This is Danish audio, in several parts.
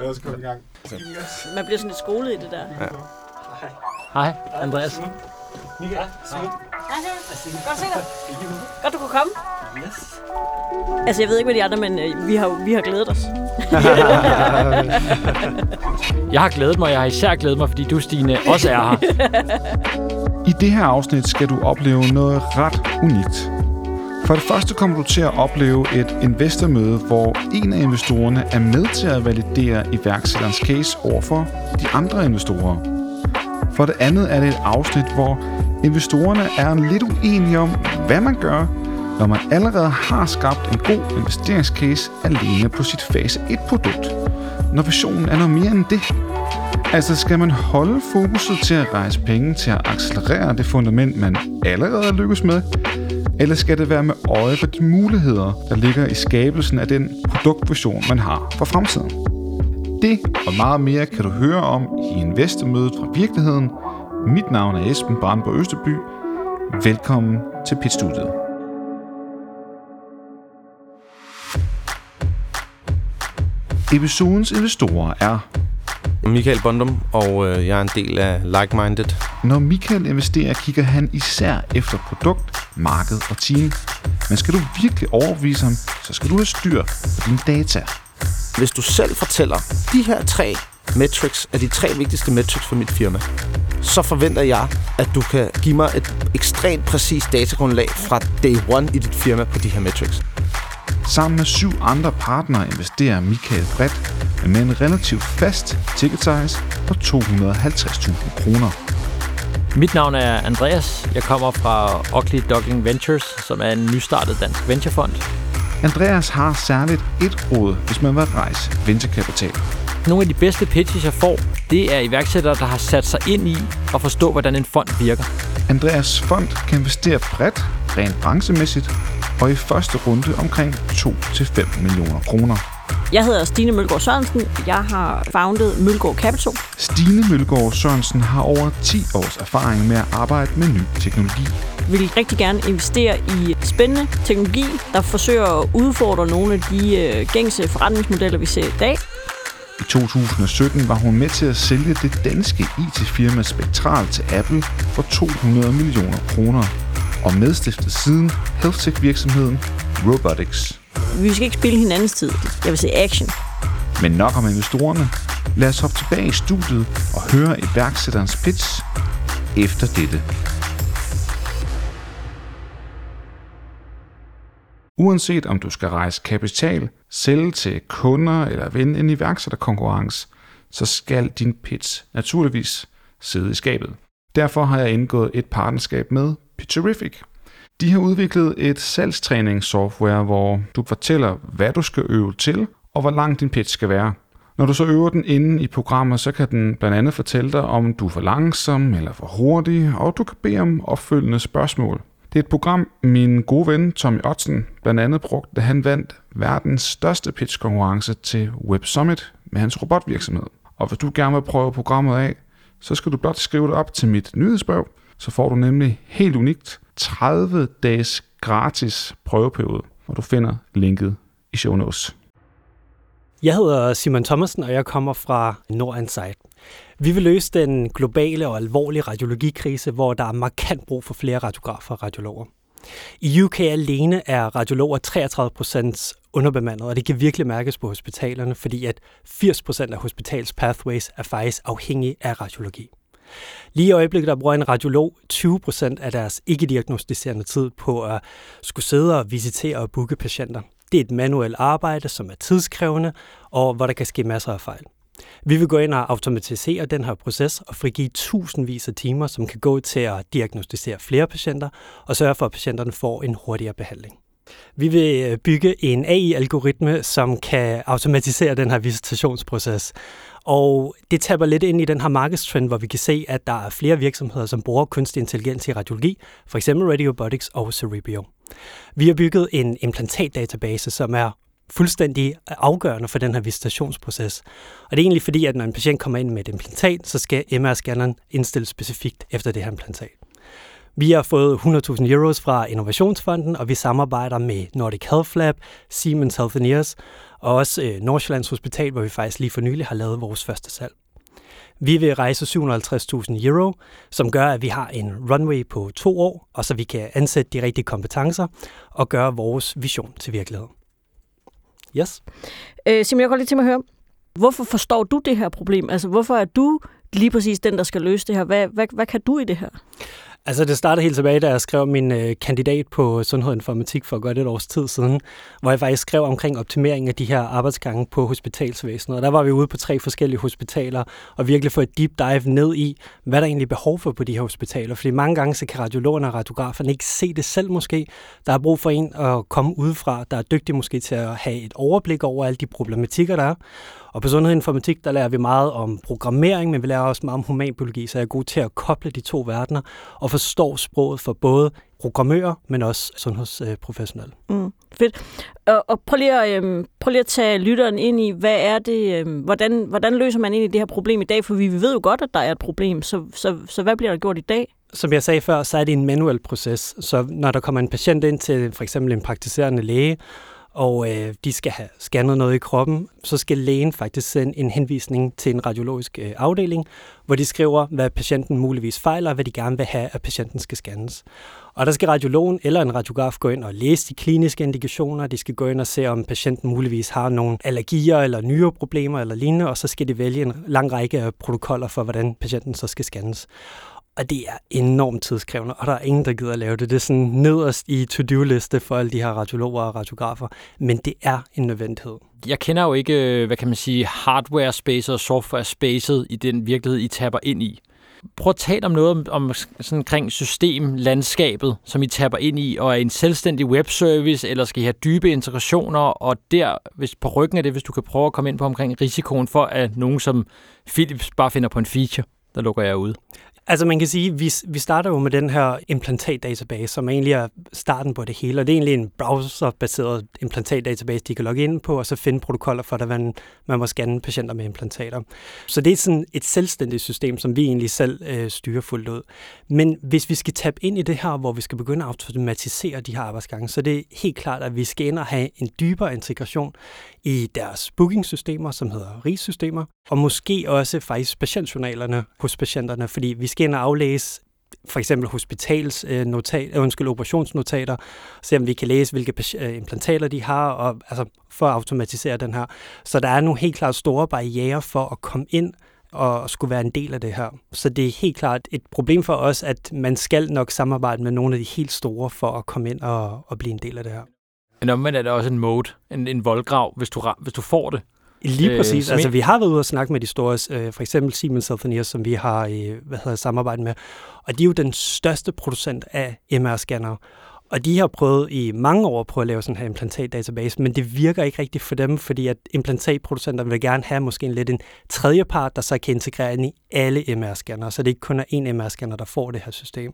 Lad os komme i gang. Man bliver sådan lidt skolet i det der. Ja. Hej, Andreas. Hej, hej. Godt se dig. Godt, du kunne komme. Yes. Altså, jeg ved ikke med de andre, men øh, vi, har, vi har glædet os. Jeg har glædet mig, jeg har især glædet mig, fordi du, Stine, også er her. I det her afsnit skal du opleve noget ret unikt. For det første kommer du til at opleve et investormøde, hvor en af investorerne er med til at validere iværksætterens case overfor de andre investorer. For det andet er det et afsnit, hvor investorerne er lidt uenige om, hvad man gør, når man allerede har skabt en god investeringscase alene på sit fase 1-produkt. Når visionen er noget mere end det. Altså skal man holde fokuset til at rejse penge til at accelerere det fundament, man allerede er lykkes med? Eller skal det være med øje for de muligheder, der ligger i skabelsen af den produktvision, man har for fremtiden? Det og meget mere kan du høre om i Investormødet fra virkeligheden. Mit navn er Esben Brandborg Østerby. Velkommen til Pitstudiet. Episodens investorer er Michael Bondum, og øh, jeg er en del af Like Minded. Når Michael investerer, kigger han især efter produkt, marked og team. Men skal du virkelig overbevise ham, så skal du have styr på dine data. Hvis du selv fortæller, de her tre metrics er de tre vigtigste metrics for mit firma, så forventer jeg, at du kan give mig et ekstremt præcist datagrundlag fra day one i dit firma på de her metrics. Sammen med syv andre partnere investerer Michael bredt, men med en relativt fast ticket size på 250.000 kroner. Mit navn er Andreas. Jeg kommer fra Oakley Duckling Ventures, som er en nystartet dansk venturefond. Andreas har særligt et råd, hvis man vil rejse venturekapital. Nogle af de bedste pitches, jeg får, det er iværksættere, der har sat sig ind i at forstå, hvordan en fond virker. Andreas fond kan investere bredt, rent branchemæssigt, og i første runde omkring 2-5 millioner kroner. Jeg hedder Stine Mølgaard Sørensen. Jeg har founded Mølgaard Capital. Stine Mølgaard Sørensen har over 10 års erfaring med at arbejde med ny teknologi. Vi vil rigtig gerne investere i spændende teknologi, der forsøger at udfordre nogle af de øh, gængse forretningsmodeller, vi ser i dag. I 2017 var hun med til at sælge det danske IT-firma Spektral til Apple for 200 millioner kroner og medstiftet siden health-tech-virksomheden Robotics. Vi skal ikke spille hinandens tid. Jeg vil se action. Men nok om investorerne. Lad os hoppe tilbage i studiet og høre iværksætterens pitch efter dette. Uanset om du skal rejse kapital, sælge til kunder eller vinde en iværksætterkonkurrence, så skal din pitch naturligvis sidde i skabet. Derfor har jeg indgået et partnerskab med Pitcherific. De har udviklet et salgstræningssoftware, hvor du fortæller, hvad du skal øve til, og hvor lang din pitch skal være. Når du så øver den inde i programmet, så kan den blandt andet fortælle dig, om du er for langsom eller for hurtig, og du kan bede om opfølgende spørgsmål. Det er et program, min gode ven Tommy Otzen blandt andet brugte, da han vandt verdens største pitchkonkurrence til Web Summit med hans robotvirksomhed. Og hvis du gerne vil prøve programmet af, så skal du blot skrive det op til mit nyhedsbrev, så får du nemlig helt unikt 30 dages gratis prøveperiode, og du finder linket i show notes. Jeg hedder Simon Thomasen, og jeg kommer fra Nordansight. Vi vil løse den globale og alvorlige radiologikrise, hvor der er markant brug for flere radiografer og radiologer. I UK alene er radiologer 33 procent underbemandet, og det kan virkelig mærkes på hospitalerne, fordi at 80 procent af hospitals pathways er faktisk afhængige af radiologi. Lige i øjeblikket der bruger en radiolog 20% af deres ikke-diagnostiserende tid på at skulle sidde og visitere og booke patienter. Det er et manuelt arbejde, som er tidskrævende, og hvor der kan ske masser af fejl. Vi vil gå ind og automatisere den her proces og frigive tusindvis af timer, som kan gå til at diagnostisere flere patienter og sørge for, at patienterne får en hurtigere behandling. Vi vil øh, bygge en AI-algoritme, som kan automatisere den her visitationsproces. Og det taber lidt ind i den her markedstrend, hvor vi kan se, at der er flere virksomheder, som bruger kunstig intelligens i radiologi, for eksempel Radiobotics og Cerebio. Vi har bygget en implantatdatabase, som er fuldstændig øh, afgørende for den her visitationsproces. Og det er egentlig fordi, at når en patient kommer ind med et implantat, så skal MR-scanneren indstilles specifikt efter det her implantat. Vi har fået 100.000 euros fra Innovationsfonden, og vi samarbejder med Nordic Health Lab, Siemens Healthineers, og også øh, Nordsjællands Hospital, hvor vi faktisk lige for nylig har lavet vores første salg. Vi vil rejse 750.000 euro, som gør, at vi har en runway på to år, og så vi kan ansætte de rigtige kompetencer og gøre vores vision til virkelighed. Yes. Øh, Simon, jeg går lige til mig at høre, hvorfor forstår du det her problem? Altså, hvorfor er du lige præcis den, der skal løse det her? Hvad, hvad, hvad kan du i det her? Altså det startede helt tilbage, da jeg skrev min øh, kandidat på sundhed og informatik for godt et års tid siden, hvor jeg faktisk skrev omkring optimering af de her arbejdsgange på hospitalsvæsenet. Og der var vi ude på tre forskellige hospitaler og virkelig få et deep dive ned i, hvad der egentlig er behov for på de her hospitaler. Fordi mange gange så kan radiologerne og radiograferne ikke se det selv måske. Der er brug for en at komme udefra, der er dygtig måske til at have et overblik over alle de problematikker, der er. Og på sundhedsinformatik, der lærer vi meget om programmering, men vi lærer også meget om humanbiologi, så jeg er god til at koble de to verdener og forstå sproget for både programmører, men også sundhedsprofessionelle. Mm, fedt. Og, og prøv, lige at, øhm, prøv lige at tage lytteren ind i, hvad er det, øhm, hvordan, hvordan løser man egentlig det her problem i dag? For vi ved jo godt, at der er et problem, så, så, så hvad bliver der gjort i dag? Som jeg sagde før, så er det en manuel proces. Så når der kommer en patient ind til for eksempel en praktiserende læge, og øh, de skal have scannet noget i kroppen, så skal lægen faktisk sende en henvisning til en radiologisk øh, afdeling, hvor de skriver, hvad patienten muligvis fejler, og hvad de gerne vil have, at patienten skal scannes. Og der skal radiologen eller en radiograf gå ind og læse de kliniske indikationer. De skal gå ind og se, om patienten muligvis har nogle allergier eller nyreproblemer eller lignende, og så skal de vælge en lang række af protokoller for, hvordan patienten så skal scannes. Og det er enormt tidskrævende, og der er ingen, der gider at lave det. Det er sådan nederst i to-do-liste for alle de her radiologer og radiografer, men det er en nødvendighed. Jeg kender jo ikke, øh, hvad kan man sige, hardware space og software spacet i den virkelighed, I taber ind i. Prøv at tale om noget om, om sådan kring systemlandskabet, som I taber ind i, og er en selvstændig webservice, eller skal I have dybe integrationer, og der, hvis på ryggen af det, hvis du kan prøve at komme ind på omkring risikoen for, at nogen som Philips bare finder på en feature, der lukker jeg ud. Altså man kan sige, vi, vi starter jo med den her implantatdatabase, som egentlig er starten på det hele, og det er egentlig en browserbaseret implantatdatabase, de kan logge ind på, og så finde protokoller for, hvordan man må scanne patienter med implantater. Så det er sådan et selvstændigt system, som vi egentlig selv øh, styrer fuldt ud. Men hvis vi skal tabe ind i det her, hvor vi skal begynde at automatisere de her arbejdsgange, så det er helt klart, at vi skal ind og have en dybere integration i deres bookingsystemer, som hedder RIS-systemer, og måske også faktisk patientjournalerne hos patienterne, fordi vi skal ind og aflæse for eksempel hospitals øh, notat, øh, undskyld, operationsnotater, se om vi kan læse, hvilke øh, implantater de har, og altså for at automatisere den her. Så der er nogle helt klart store barriere for at komme ind og skulle være en del af det her. Så det er helt klart et problem for os, at man skal nok samarbejde med nogle af de helt store for at komme ind og, og blive en del af det her. Men omvendt er det også en mode, en, en voldgrav, hvis du, hvis du får det. Lige øh, præcis. Øh, altså, vi har været ude og snakke med de store, øh, for eksempel Siemens Healthineers, som vi har øh, hvad hedder, samarbejdet med. Og de er jo den største producent af MR-scanner. Og de har prøvet i mange år at prøve at lave sådan her implantatdatabase, men det virker ikke rigtigt for dem, fordi at implantatproducenter vil gerne have måske en lidt en tredje part, der så kan integrere ind i alle MR-scanner, så det ikke kun er én MR-scanner, der får det her system.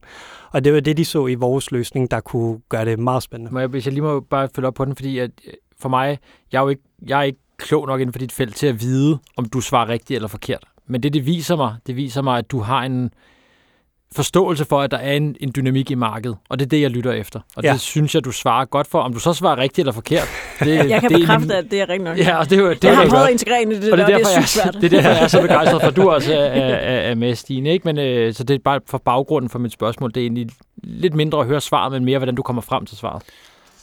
Og det var det, de så i vores løsning, der kunne gøre det meget spændende. Må jeg, hvis jeg lige må bare følge op på den, fordi at øh, for mig, jeg er jo ikke, jeg er ikke klog nok inden for dit felt til at vide, om du svarer rigtigt eller forkert. Men det, det viser mig, det viser mig, at du har en, forståelse for, at der er en, en dynamik i markedet, og det er det, jeg lytter efter. Og ja. det synes jeg, du svarer godt for. Om du så svarer rigtigt eller forkert, det, jeg kan det bekræfte, at det er rigtigt nok. Ja, og det, det, det jeg har prøvet at integrere ind i det, og det, der, derfor, det er sygt svært. det er derfor, jeg er så begejstret for, at du også er, er, er med, Stine. Ikke? Men, øh, så det er bare for baggrunden for mit spørgsmål. Det er egentlig lidt mindre at høre svaret, men mere, hvordan du kommer frem til svaret.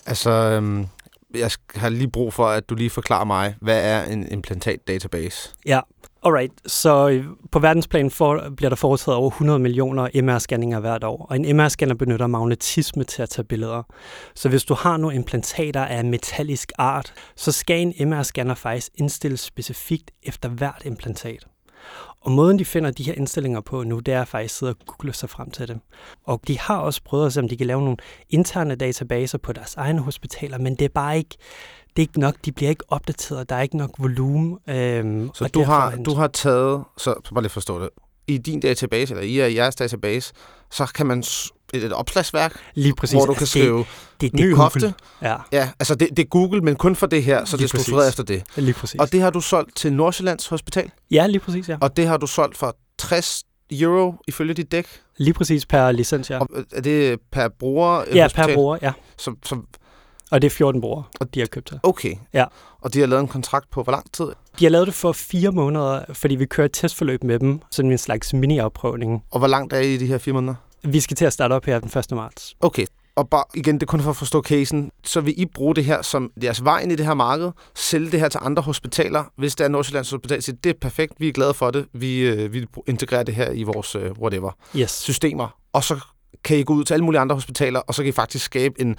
Altså, øhm, jeg har lige brug for, at du lige forklarer mig, hvad er en implantat-database? Ja, Alright, så øh, på verdensplan for, bliver der foretaget over 100 millioner MR-scanninger hvert år, og en MR-scanner benytter magnetisme til at tage billeder. Så hvis du har nogle implantater af metallisk art, så skal en MR-scanner faktisk indstilles specifikt efter hvert implantat. Og måden, de finder de her indstillinger på nu, det er faktisk at sidde og google sig frem til det. Og de har også prøvet at se, om de kan lave nogle interne databaser på deres egne hospitaler, men det er bare ikke, det er ikke nok, de bliver ikke opdateret, der er ikke nok volumen. Øhm, så du har, du har taget, så, så bare lige forstå det, i din database, eller i jeres database, så kan man et, et opslagsværk, Lige præcis. hvor du kan altså, skrive det, det, det ny Google. hofte. Ja. ja, altså det, det er Google, men kun for det her, så lige det er struktureret efter det. Lige præcis. Og det har du solgt til Nordsjællands Hospital? Ja, lige præcis, ja. Og det har du solgt for 60 euro ifølge dit dæk? Lige præcis per licens, ja. Og er det per bruger? Ja, hospital? per bruger, ja. Så, så Og det er 14 brugere, de har købt sig. Okay. Ja. Og de har lavet en kontrakt på hvor lang tid? De har lavet det for fire måneder, fordi vi kører et testforløb med dem, sådan en slags mini-afprøvning. Og hvor langt er I i de her fire måneder? Vi skal til at starte op her den 1. marts. Okay. Og bare igen, det er kun for at forstå casen. Så vil I bruge det her som jeres vej ind i det her marked, sælge det her til andre hospitaler, hvis det er Nordsjællands Hospital, siger, det er perfekt, vi er glade for det, vi, øh, vi integrerer det her i vores øh, whatever Yes. systemer, og så kan I gå ud til alle mulige andre hospitaler, og så kan I faktisk skabe en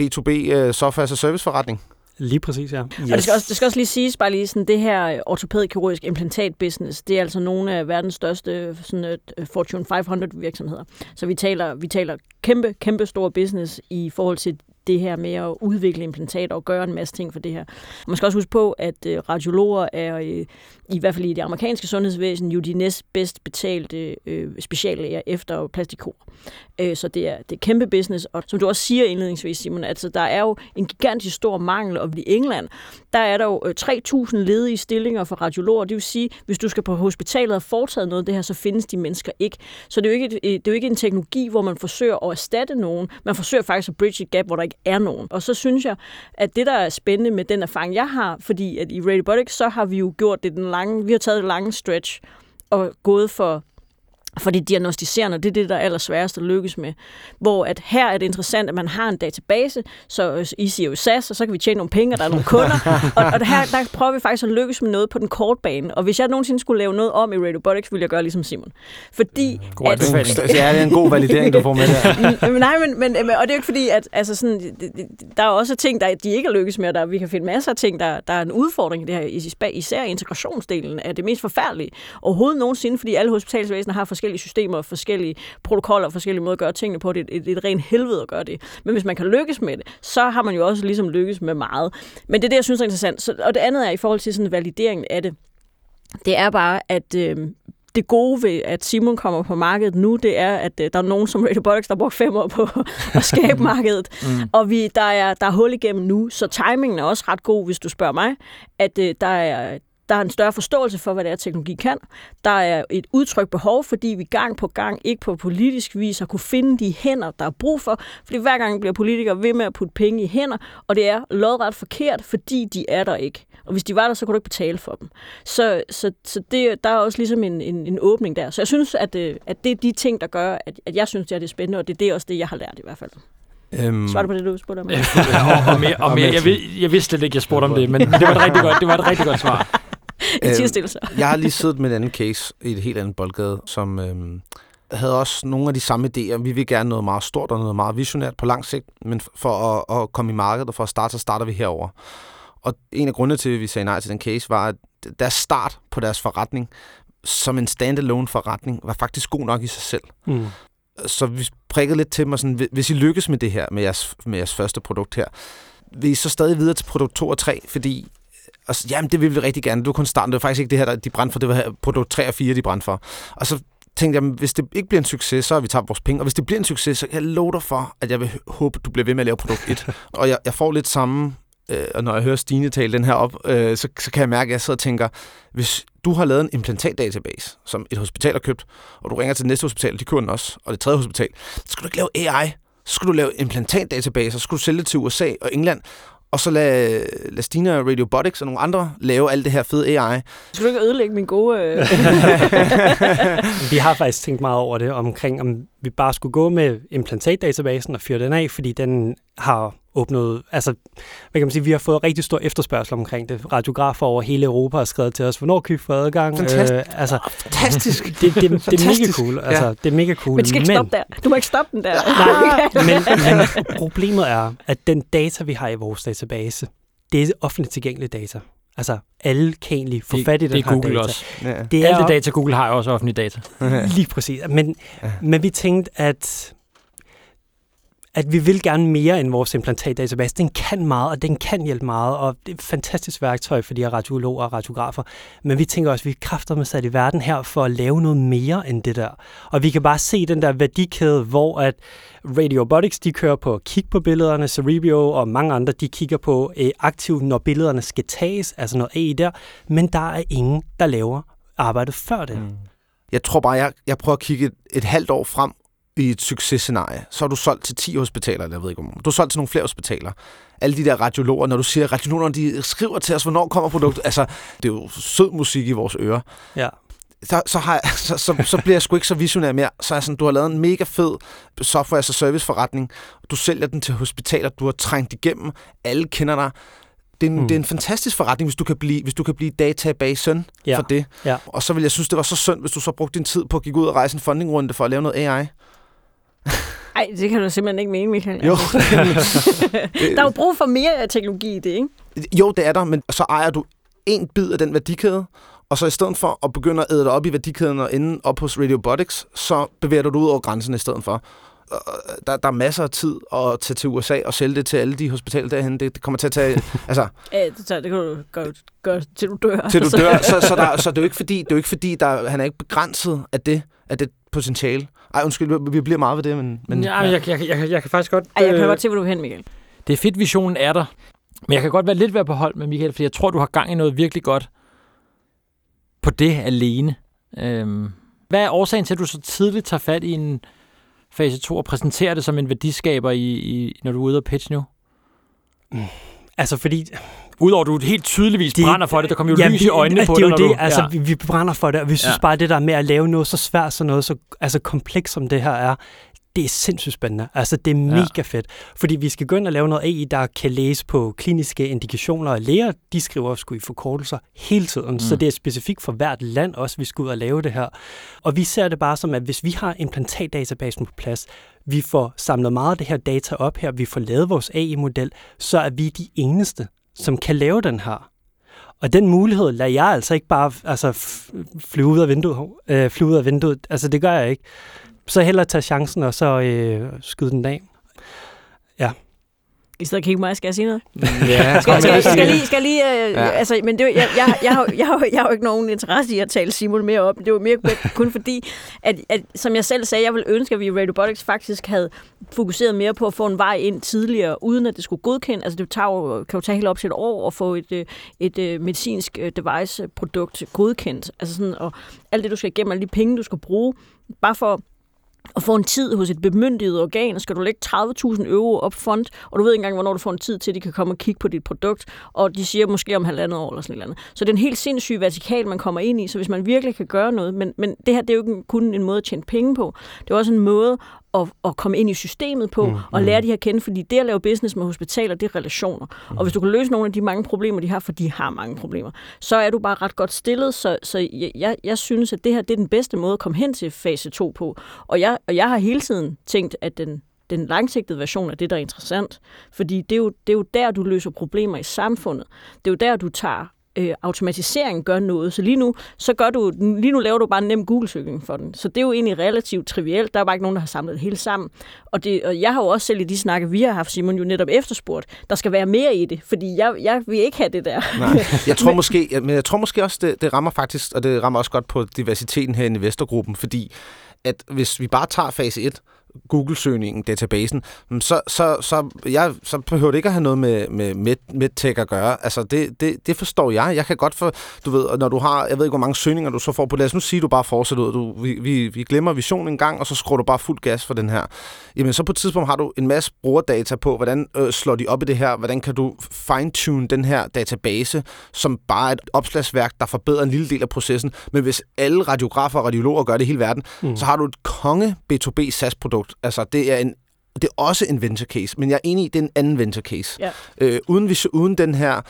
B2B øh, software as a service forretning. Lige præcis, ja. Yes. Og det skal, også, det skal også lige siges, bare lige sådan, det her ortopædkirurgisk implantat-business, det er altså nogle af verdens største sådan uh, Fortune 500 virksomheder. Så vi taler, vi taler kæmpe, kæmpe stor business i forhold til det her med at udvikle implantater og gøre en masse ting for det her. Man skal også huske på, at øh, radiologer er, øh, i hvert fald i det amerikanske sundhedsvæsen, jo de næstbedst betalte øh, speciallæger efter plastikor. Så det er, det er kæmpe business, og som du også siger indledningsvis, Simon, altså der er jo en gigantisk stor mangel, og i England, der er der jo øh, 3.000 ledige stillinger for radiologer. Det vil sige, hvis du skal på hospitalet og foretage noget af det her, så findes de mennesker ikke. Så det er jo ikke, øh, det er jo ikke en teknologi, hvor man forsøger at erstatte nogen. Man forsøger faktisk at bridge et gap, hvor der ikke er nogen. Og så synes jeg, at det, der er spændende med den erfaring, jeg har, fordi at i Radiobotics, så har vi jo gjort det den lange, vi har taget det lange stretch og gået for for det diagnostiserende, det er det, der er allersværest at lykkes med. Hvor at her er det interessant, at man har en database, så øh, I siger jo SAS, og så kan vi tjene nogle penge, og der er nogle kunder. og, og her der prøver vi faktisk at lykkes med noget på den korte bane. Og hvis jeg nogensinde skulle lave noget om i Radiobotics, ville jeg gøre ligesom Simon. Fordi God at, anbefaling. Ja, det er en god validering, du får med der. men, nej, men, men, og det er jo ikke fordi, at altså sådan, der er også ting, der de ikke er lykkes med, og der, vi kan finde masser af ting, der, der er en udfordring i det her, især- især integrationsdelen er det mest forfærdelige overhovedet nogensinde, fordi alle hospitalsvæsener har forskellige systemer, forskellige protokoller, forskellige måder at gøre tingene på. Det er et, et, et rent helvede at gøre det. Men hvis man kan lykkes med det, så har man jo også ligesom lykkes med meget. Men det er det, jeg synes er interessant. Så, og det andet er i forhold til sådan valideringen af det. Det er bare, at øh, det gode ved, at Simon kommer på markedet nu, det er, at øh, der er nogen som Radiobotics, der har brugt fem år på at skabe markedet. Mm. Og vi, der, er, der er hul igennem nu, så timingen er også ret god, hvis du spørger mig, at øh, der er der er en større forståelse for, hvad det er, teknologi kan. Der er et udtrykt behov, fordi vi gang på gang ikke på politisk vis har kunne finde de hænder, der er brug for. Fordi hver gang bliver politikere ved med at putte penge i hænder, og det er lodret forkert, fordi de er der ikke. Og hvis de var der, så kunne du ikke betale for dem. Så, så, så det, der er også ligesom en, en, en åbning der. Så jeg synes, at, øh, at det er de ting, der gør, at, at jeg synes, det er det spændende, og det er det også det, jeg har lært i hvert fald. Øhm, Svarer du på det, du spurgte om? Ja, og, og mere, og mere. Jeg, vid, jeg vidste slet ikke, jeg spurgte om det, men det var et rigtig godt, det var et rigtig godt svar. I tirsdag, så. jeg har lige siddet med en anden case i et helt andet boldgade, som øhm, havde også nogle af de samme idéer. Vi vil gerne noget meget stort og noget meget visionært på lang sigt, men for at, at komme i markedet og for at starte, så starter vi herover. Og en af grundene til, at vi sagde nej til den case, var, at deres start på deres forretning, som en standalone forretning, var faktisk god nok i sig selv. Mm. Så vi prikkede lidt til mig sådan, hvis I lykkes med det her, med jeres, med jeres første produkt her, vil I så stadig videre til produkt 2 og 3, fordi og så, jamen, det vil vi rigtig gerne. Du er kun starten. Det var faktisk ikke det her, der de brændte for. Det var produkt 3 og 4, de brændte for. Og så tænkte jeg, hvis det ikke bliver en succes, så har vi tabt vores penge. Og hvis det bliver en succes, så kan jeg love dig for, at jeg vil håbe, du bliver ved med at lave produkt 1. og jeg, jeg får lidt samme, øh, og når jeg hører Stine tale den her op, øh, så, så kan jeg mærke, at jeg sidder og tænker, hvis du har lavet en implantatdatabase, som et hospital har købt, og du ringer til det næste hospital, de køber den også, og det tredje hospital, så skal du ikke lave AI. Så skal du lave implantatdatabaser, så skal du sælge det til USA og England, og så lad, lad Stina Radiobotics og nogle andre lave alt det her fede AI. Skal du ikke ødelægge min gode... Øh... Vi har faktisk tænkt meget over det, omkring om vi bare skulle gå med implantatdatabasen og fyre den af, fordi den har åbnet, altså, hvad kan man sige, vi har fået rigtig stor efterspørgsel omkring det. Radiografer over hele Europa har skrevet til os, hvornår kan vi få adgang? Fantastisk. Øh, altså, Fantastisk! det, det, det, det er mega Fantastisk. cool. Altså, Ja. det er mega cool. Men det skal ikke stoppe der. Du må ikke stoppe den der. Nej, men, men problemet er, at den data, vi har i vores database, det er offentligt tilgængelig data. Altså, alle kan egentlig få Det, fat i det den er her Google data. også. Ja. Det Alt er det data, Google har jo også offentlige data. Lige præcis. Men, men vi tænkte, at at vi vil gerne mere end vores implantatdatabase. Den kan meget, og den kan hjælpe meget, og det er et fantastisk værktøj for de her radiologer og radiografer. Men vi tænker også, at vi er kræfter med sat i verden her for at lave noget mere end det der. Og vi kan bare se den der værdikæde, hvor at Radiobotics, de kører på at kigge på billederne, Cerebio og mange andre, de kigger på øh, aktivt, når billederne skal tages, altså noget AI der, men der er ingen, der laver arbejdet før det. Mm. Jeg tror bare, jeg, jeg prøver at kigge et, et halvt år frem i et successcenarie, så har du solgt til 10 hospitaler, eller jeg ved ikke om. Du har solgt til nogle flere hospitaler. Alle de der radiologer, når du siger, at radiologerne de skriver til os, hvornår kommer produktet. Altså, det er jo sød musik i vores ører. Ja. Så, så, har jeg, så, så, så bliver jeg sgu ikke så visionær mere. Så er sådan, du har lavet en mega fed software as a service forretning. Du sælger den til hospitaler, du har trængt igennem. Alle kender dig. Det er, en, Hmm. det er en fantastisk forretning, hvis du kan blive, hvis du kan blive databasen Ja. for det. Ja. Og så vil jeg synes, det var så synd, hvis du så brugte din tid på at gik ud og rejse en fundingrunde for at lave noget AI. Nej, det kan du simpelthen ikke mene, Michael. Jo. Altså, der er jo brug for mere teknologi i det, ikke? jo, det er der, men så ejer du en bid af den værdikæde, og så i stedet for at begynde at æde dig op i værdikæden og ende op hos Radiobotics, så bevæger du dig ud over grænsen i stedet for. Og Der, der er masser af tid at tage til USA og sælge det til alle de hospitaler derhen. Det, det kommer til at tage... altså, Ja, det, tager- det kan du gøre, gøre til du dør. til du dør. Så, så, der, så det er jo ikke fordi, det er jo ikke fordi der, han er ikke begrænset af det, af det potentiale. Ej, undskyld, vi bliver meget ved det, men... men ja, men jeg, jeg, jeg, jeg, kan faktisk godt... Ej, jeg kan øh, godt se, hvor du er hen, Michael. Det er fedt, visionen er der. Men jeg kan godt være lidt ved på hold med Michael, fordi jeg tror, du har gang i noget virkelig godt på det alene. Øhm, hvad er årsagen til, at du så tidligt tager fat i en fase 2 og præsenterer det som en værdiskaber, i, i, når du er ude og pitch nu? Altså fordi... Udover at du helt tydeligvis De- brænder for det, der kommer jo Ja, lys i øjnene på det er dig, jo når det, du... altså ja. vi, vi brænder for det, og vi synes Ja. bare, det der med at lave noget så svært, så noget så altså, komplekst som det her er, det er sindssygt spændende. Altså, det er mega fedt. Fordi vi skal gå ind og lave noget AI, der kan læse på kliniske indikationer, og læger, de skriver sgu i forkortelser hele tiden. Mm. Så det er specifikt for hvert land også, vi skal ud og lave det her. Og vi ser det bare som, at hvis vi har implantatdatabasen på plads, vi får samlet meget af det her data op her, vi får lavet vores AI-model, så er vi de eneste, som kan lave den her. Og den mulighed lader jeg altså ikke bare altså, flyve ud af vinduet. Øh, flyve ud af vinduet. Altså, det gør jeg ikke. Så hellere tage chancen, og så øh, skyde den af. I stedet kigge på mig, skal jeg sige noget? ja, Skal, skal, skal, lige, skal lige, øh, Ja. altså, men det, jeg, jeg, jeg, har, jeg, har, jeg har jo ikke nogen interesse i at tale Simon mere op. Det var mere kun fordi, at, at, som jeg selv sagde, jeg ville ønske, at vi i Radiobotics faktisk havde fokuseret mere på at få en vej ind tidligere, uden at det skulle godkende. Altså det tager jo, kan jo tage helt op til et år at få et, øh, et, et medicinsk øh, device-produkt godkendt. Altså sådan, og alt det, du skal igennem, alle de penge, du skal bruge, bare for og få en tid hos et bemyndiget organ, skal du lægge 30.000 euro op front, og du ved ikke engang, hvornår du får en tid til, at de kan komme og kigge på dit produkt, og de siger måske om halvandet år eller sådan noget. Så det er en helt sindssyg vertikal, man kommer ind i, så hvis man virkelig kan gøre noget, men, men det her det er jo ikke kun en måde at tjene penge på, det er også en måde at, at komme ind i systemet på, mm, og lære de her at kende, fordi det at lave business med hospitaler, det er relationer. Mm. Og hvis du kan løse nogle af de mange problemer, de har, for de har mange problemer, så er du bare ret godt stillet, så, så jeg, jeg, jeg synes, at det her det er den bedste måde at komme hen til fase 2 på. Og jeg, og jeg har hele tiden tænkt, at den, den langsigtede version er det, der er interessant. Fordi det er, jo, det er jo der, du løser problemer i samfundet. Det er jo der, du tager øh, automatisering gør noget. Så lige nu, så gør du, lige nu laver du bare en nem Google-søgning for den. Så det er jo egentlig relativt trivielt. Der er bare ikke nogen, der har samlet det hele sammen. Og, det, og jeg har jo også selv i de snakke, vi har haft, Simon, jo netop efterspurgt, der skal være mere i det, fordi jeg, jeg vil ikke have det der. Nej, jeg tror måske, ja, men jeg tror måske også, det, det rammer faktisk, og det rammer også godt på diversiteten her i investorgruppen, fordi at hvis vi bare tager fase 1, Google-søgningen, databasen, mm, så, så, så, jeg, så behøver det ikke at have noget med, med med MedTech at gøre. Altså, det, det, det forstår jeg. Jeg kan godt for, du ved, når du har, jeg ved ikke, hvor mange søgninger du så får på, lad os nu sige, at du bare fortsætter ud, du, vi, vi, vi glemmer visionen en gang, og så skruer du bare fuld gas for den her. Jamen, så på et tidspunkt har du en masse brugerdata på, hvordan øh, slår de op i det her, hvordan kan du fine-tune den her database, som bare er et opslagsværk, der forbedrer en lille del af processen. Men hvis alle radiografer og radiologer gør det i hele verden, mm. så har du et konge B2B SaaS-produkt. Altså, det er en det er også en venture case, men jeg er enig i, det er en anden venture case. Ja. Øh, uden, vi, uden den her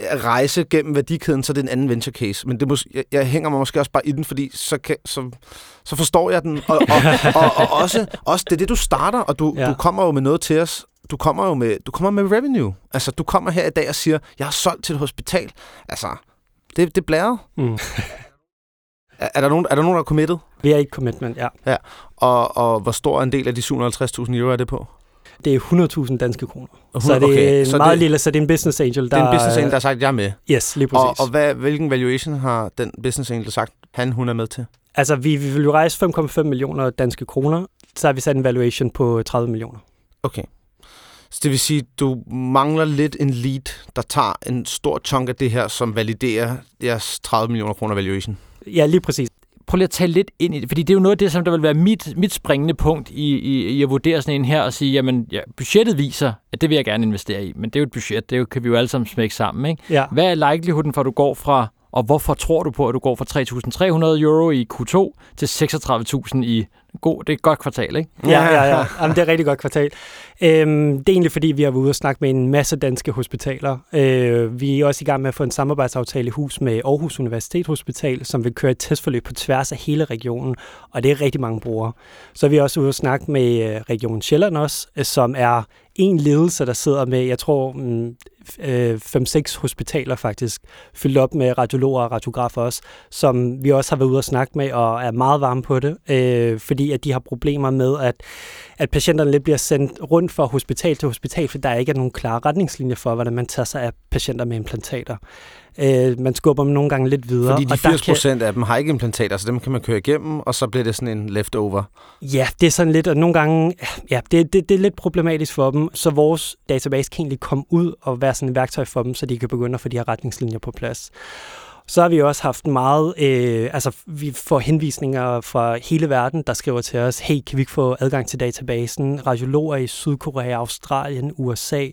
rejse gennem værdikæden, så er det en anden venture case. Men det mås- jeg, jeg hænger mig måske også bare i den, fordi så, kan, så, så forstår jeg den. Og, og, og, og også, også, det er det, du starter, og du, Ja. du kommer jo med noget til os. Du kommer jo med, du kommer med revenue. Altså, du kommer her i dag og siger, jeg har solgt til et hospital. Altså, det, det blærer. Mm. Er, er, der nogen, er der nogen, der er committed? Vi er ikke commitment, ja. Og, og hvor stor en del af de 750.000 euro er det på? Det er 100.000 danske kroner. Så det er Okay, en så meget det- lille, så det er en business angel, der... Det er en business angel, der har sagt, jeg er med. Yes, lige Og, præcis. og hvad, hvilken valuation har den business angel sagt, han hun er med til? Altså, vi, vi vil jo rejse 5,5 millioner danske kroner, så har vi sat en valuation på 30 millioner. Okay. Så det vil sige, du mangler lidt en lead, der tager en stor chunk af det her, som validerer jeres 30 millioner kroner valuation. Ja, lige præcis. prøv lige at tage lidt ind i det, fordi det er jo noget af det, som der vil være mit, mit springende punkt i, i, i at vurdere sådan en her og sige, jamen ja, budgettet viser, at det vil jeg gerne investere i, men det er jo et budget, det kan vi jo alle sammen smække sammen. Ikke? Ja. Hvad er likelihooden for, at du går fra, og hvorfor tror du på, at du går fra 3.300 euro i Q2 til 36.000 i god, det er et godt kvartal, ikke? Ja, ja, ja. Jamen, det er et rigtig godt kvartal. Øhm, det er egentlig, fordi vi har været ude og snakke med en masse danske hospitaler. Øh, vi er også i gang med at få en samarbejdsaftale i hus med Aarhus Universitetshospital, som vil køre et testforløb på tværs af hele regionen, og det er rigtig mange brugere. Så er vi også ude og snakke med øh, Region Sjælland også, øh, som er en ledelse, der sidder med, jeg tror, mm, øh, 5-6 hospitaler faktisk, fyldt op med radiologer og radiografer også, som vi også har været ude og snakke med og er meget varme på det, øh, fordi at de har problemer med, at, at patienterne lidt bliver sendt rundt fra hospital til hospital, for der ikke er nogen klare retningslinjer for, hvordan man tager sig af patienter med implantater. Øh, man skubber dem nogle gange lidt videre. Fordi de og der 80 procent af dem har ikke implantater, så dem kan man køre igennem, og så bliver det sådan en leftover. Ja, det er sådan lidt, og nogle gange, ja, det, det, det er lidt problematisk for dem, så vores database kan egentlig komme ud og være sådan et værktøj for dem, så de kan begynde at få de her retningslinjer på plads. Så har vi også haft meget, øh, altså vi får henvisninger fra hele verden, der skriver til os, hey, kan vi ikke få adgang til databasen? Radiologer i Sydkorea, Australien, USA,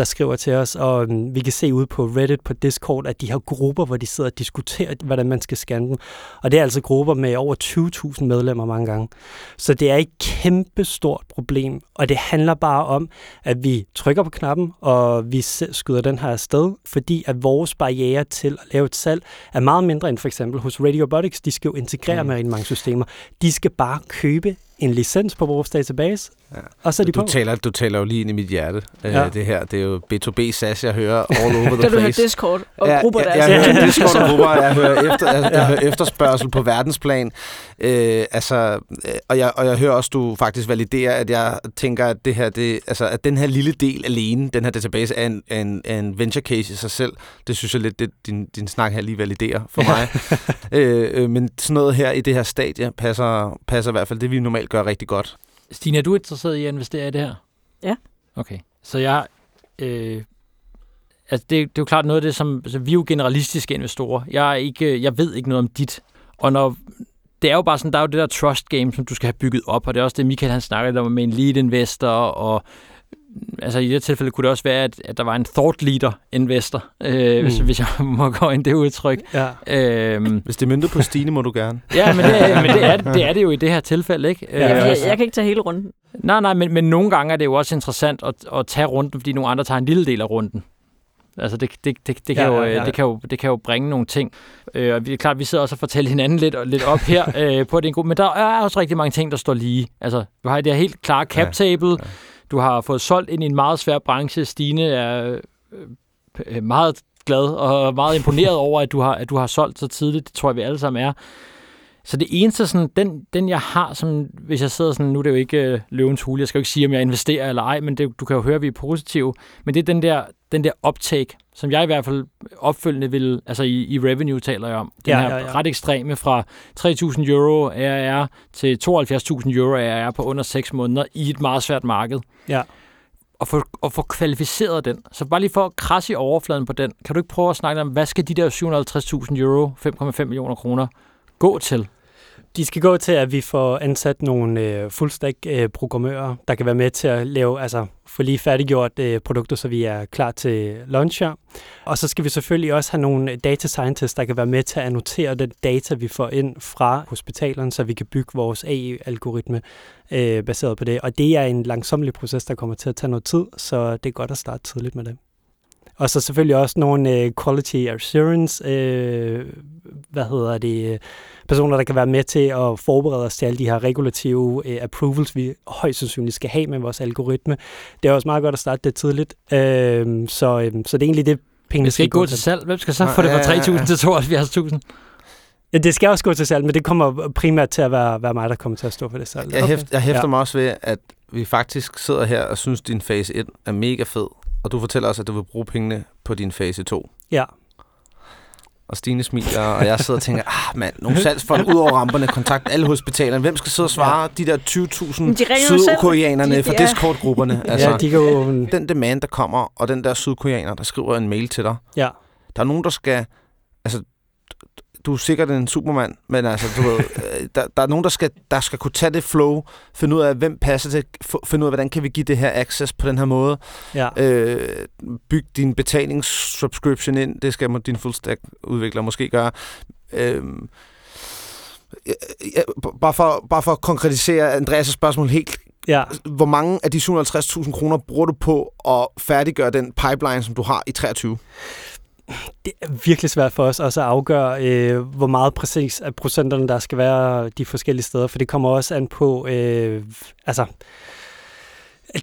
der skriver til os, og um, vi kan se ud på Reddit, på Discord, at de har grupper, hvor de sidder og diskuterer, hvordan man skal scanne dem. Og det er altså grupper med over 20.000 medlemmer mange gange. Så det er et kæmpe stort problem, og det handler bare om, at vi trykker på knappen, og vi skyder den her afsted, fordi at vores barriere til at lave et salg er meget mindre end for eksempel hos Radio Robotics. De skal jo integrere mm. med rigtig mange systemer. De skal bare købe en licens på vores database, ja. og så er de du på. Taler, du taler jo lige ind i mit hjerte, Ja. ja. det her. Det er jo B2B SAS, jeg hører all over the Da du hører place. Discord og ja, grupper, der jeg, jeg, sådan- hører Discord og grupper, jeg hører, efter, jeg, jeg hører efterspørgsel på verdensplan. Øh, altså, øh, og, jeg, og jeg hører også, du faktisk validerer, at jeg tænker, at det her, det, altså, at den her lille del alene, den her database, er en, en, en venture case i sig selv. Det synes jeg lidt, det, din, din snak her lige validerer for mig. øh, øh, men sådan noget her i det her stadie passer, passer i hvert fald det, vi normalt gør rigtig godt. Stine, er du interesseret i at investere i det her? Ja. Okay. Så jeg... Øh, altså det, det er jo klart noget af det, som... Altså vi er jo generalistiske investorer. Jeg, er ikke, jeg ved ikke noget om dit. Og når... Det er jo bare sådan, der er jo det der trust game, som du skal have bygget op, og det er også det, Michael han snakkede om med en lead investor, og altså i det tilfælde kunne det også være, at, at der var en thought leader investor, øh, mm. hvis, hvis jeg må gå ind det udtryk. Ja. Øhm, Hvis det myndet på Stine, må du gerne. ja, men, det, er- men det, er, det er det jo i det her tilfælde, ikke? Ja, Jeg, Øh, jeg, jeg kan ikke tage hele runden. Nej, nej, men, men nogle gange er det jo også interessant at, at tage runden, fordi nogle andre tager en lille del af runden. Altså det, det, det, det, kan, Ja, jo, ja, ja. det, kan, jo, det kan jo bringe nogle ting. Øh, og vi, er klart, vi sidder også og fortæller hinanden lidt, lidt op her øh, på, at det er en god, men der er også rigtig mange ting, der står lige. Altså, du har det her helt klare cap table. ja. Du har fået solgt ind i en meget svær branche. Stine er øh, øh meget glad og meget imponeret over, at du, har, at du har solgt så tidligt. Det tror jeg, vi alle sammen er. Så det eneste, sådan, den, den jeg har, som, hvis jeg sidder sådan, nu er det jo ikke øh, løvens hule, jeg skal jo ikke sige, om jeg investerer eller ej, men det, du kan jo høre, at vi er positive, men det er den der, den der uptake, som jeg i hvert fald opfølgende vil, altså i, i revenue taler jeg om, den Ja, her ja, ja. ret ekstreme fra 3.000 euro ARR til 72.000 euro ARR på under 6 måneder i et meget svært marked. Ja. Og få, og få kvalificeret den. Så bare lige for at krasse i overfladen på den, kan du ikke prøve at snakke om, hvad skal de der 750.000 euro, 5,5 millioner kroner, gå til? De skal gå til, at vi får ansat nogle øh, fullstack-programmører, øh, der kan være med til at lave, altså få lige færdiggjort øh, produkter, så vi er klar til launch her. Og så skal vi selvfølgelig også have nogle data scientists, der kan være med til at annotere den data, vi får ind fra hospitalerne, så vi kan bygge vores AI-algoritme øh, baseret på det. Og det er en langsomlig proces, der kommer til at tage noget tid, så det er godt at starte tidligt med det. Og så selvfølgelig også nogle øh, quality assurance, øh, hvad hedder det, øh, personer, der kan være med til at forberede os til alle de her regulative øh, approvals, vi højst sandsynligt skal have med vores algoritme. Det er også meget godt at starte det tidligt. Øh, så, øh, så det er egentlig det, pengene Det skal ikke gå til salg. Hvem skal så få det fra ja, ja, 3.000 til 72.000? Ja, det skal også gå til salg, men det kommer primært til at være, være mig, der kommer til at stå for det salg. Jeg, hæft, jeg hæfter Ja. mig også ved, at vi faktisk sidder her og synes, din fase 1 er mega fed. Og du fortæller os, at du vil bruge pengene på din fase 2. Ja. Og Stine smiler, og jeg sidder og tænker, ah mand, nogle salgsfolk ud over ramperne, kontakt alle hospitalerne. Hvem skal sidde og svare de der 20.000 Men de ringer jo selv. sydkoreanerne De- fra ja. Discord-grupperne? Altså, ja, de kan jo... den demand, der kommer, og den der sydkoreaner, der skriver en mail til dig. Ja. Der er nogen, der skal... Du er sikkert en supermand, men altså, du ved, øh, der, der er nogen, der skal, der skal kunne tage det flow, finde ud af, hvem passer til, finde ud af, hvordan kan vi give det her access på den her måde. Ja. Øh, byg din betalingssubscription ind, det skal din full stack udvikler måske gøre. Øh, bare, for, bare for at konkretisere Andreas' spørgsmål helt ja. hvor mange af de 750.000 kroner bruger du på at færdiggøre den pipeline, som du har i 23? Det er virkelig svært for os også at afgøre, øh, hvor meget præcis af procenterne, der skal være de forskellige steder, for det kommer også an på, øh, altså,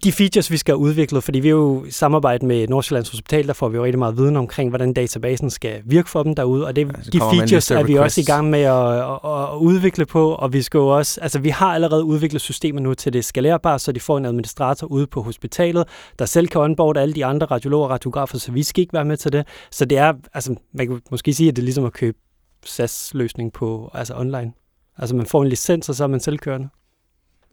de features, vi skal have udviklet, fordi vi er jo i samarbejde med Nordsjællands Hospital, der får vi jo rigtig meget viden omkring, hvordan databasen skal virke for dem derude, og det, Ja, så de features er vi også i gang med at, at, at udvikle på, og vi skal jo også, altså vi har allerede udviklet systemer nu til det skalerbare, så de får en administrator ude på hospitalet, der selv kan onboarde alle de andre radiologer og radiografer, så vi skal ikke være med til det. Så det er, altså man kan måske sige, at det er ligesom at købe SAS-løsning på, altså online. Altså man får en licens, og så er man selvkørende.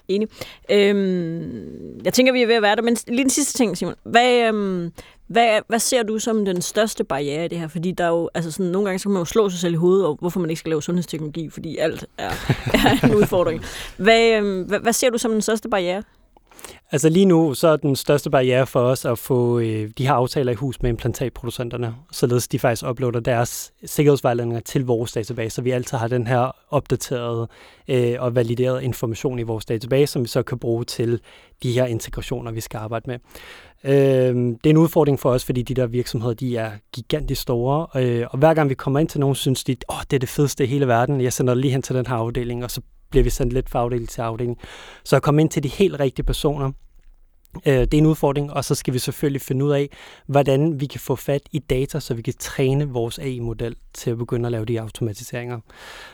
Enig. Øhm, jeg tænker, vi er ved at være der, men lige den sidste ting, Simon. Hvad, øhm, hvad, hvad ser du som den største barriere i det her? Fordi der er jo, altså sådan, nogle gange så kan man jo slå sig selv i hovedet over, hvorfor man ikke skal lave sundhedsteknologi, fordi alt er, er en udfordring. Hvad, øhm, hvad, hvad ser du som den største barriere? Altså lige nu, så er den største barriere for os at få øh, de her aftaler i hus med implantatproducenterne, således de faktisk uploader deres sikkerhedsvejledninger til vores database, så vi altid har den her opdaterede øh, og validerede information i vores database, som vi så kan bruge til de her integrationer, vi skal arbejde med. Øh, det er en udfordring for os, fordi de der virksomheder, de er gigantisk store, øh, og hver gang vi kommer ind til nogen, synes de, åh, det er det fedeste i hele verden, jeg sender lige hen til den her afdeling, og så bliver vi sendt lidt fra afdeling til afdeling. Så at komme ind til de helt rigtige personer, øh, det er en udfordring, og så skal vi selvfølgelig finde ud af, hvordan vi kan få fat i data, så vi kan træne vores AI-model til at begynde at lave de automatiseringer. Jeg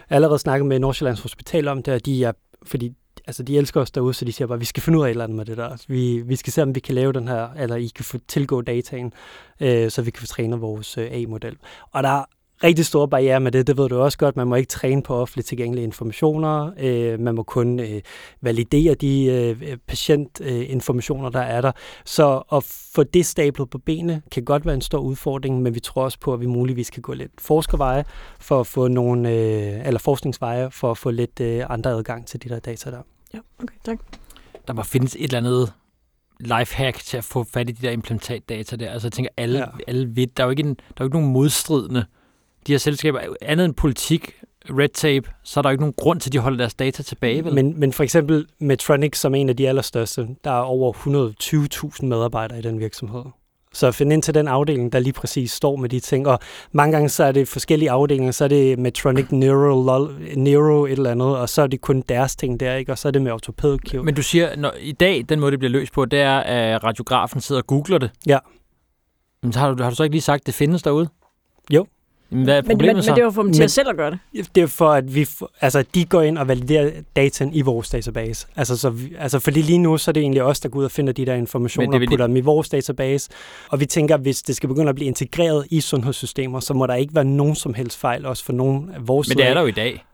har allerede snakket med Nordsjællands Hospital om det, og de er, fordi altså de elsker os derude, så de siger bare, at vi skal finde ud af et eller andet med det der. Vi, vi skal se, om vi kan lave den her, eller I kan få tilgå dataen, øh, så vi kan få trænet vores øh, AI-model. Og der rigtig store barriere med det, det ved du også godt. Man må ikke træne på offentligt tilgængelige informationer. Øh, man må kun øh, validere de øh, patientinformationer, øh, der er der. Så at få det stablet på benene kan godt være en stor udfordring, men vi tror også på, at vi muligvis kan gå lidt forskerveje for at få nogle, øh, eller forskningsveje for at få lidt øh, andre adgang til de der data der. Ja, okay, tak. Der må findes et eller andet lifehack til at få fat i de der implantatdata der. Altså jeg tænker, alle, Ja. alle ved, der er jo ikke, en, der er jo ikke nogen modstridende. De her selskaber, andet end politik, red tape, så er der jo ikke nogen grund til, at de holder deres data tilbage. Vel? Men, men for eksempel Medtronic, som er en af de allerstørste, der er over 120.000 medarbejdere i den virksomhed. Så at finde ind til den afdeling, der lige præcis står med de ting, og mange gange så er det forskellige afdelinger, så er det Medtronic Neuro, lol, Neuro et eller andet, og så er det kun deres ting der, ikke? og så er det med ortopædkirurg. Men du siger, når, i dag, den måde, det bliver løst på, det er, at radiografen sidder og googler det. Ja. Men så har, du, har du så ikke lige sagt, at det findes derude? Jo. Men hvad er Men, problemet men, så? men det var for dem til Men- at selv at gøre det. Det er for, at vi, altså, de går ind og validerer dataen i vores database. Altså, så vi, altså, fordi lige nu, så er det egentlig os, der går ud og finder de der informationer Men og putter dem i vores database. Og vi tænker, at hvis det skal begynde at blive integreret i sundhedssystemer, så må der ikke være nogen som helst fejl, også for nogen af vores Men det er der jo i dag,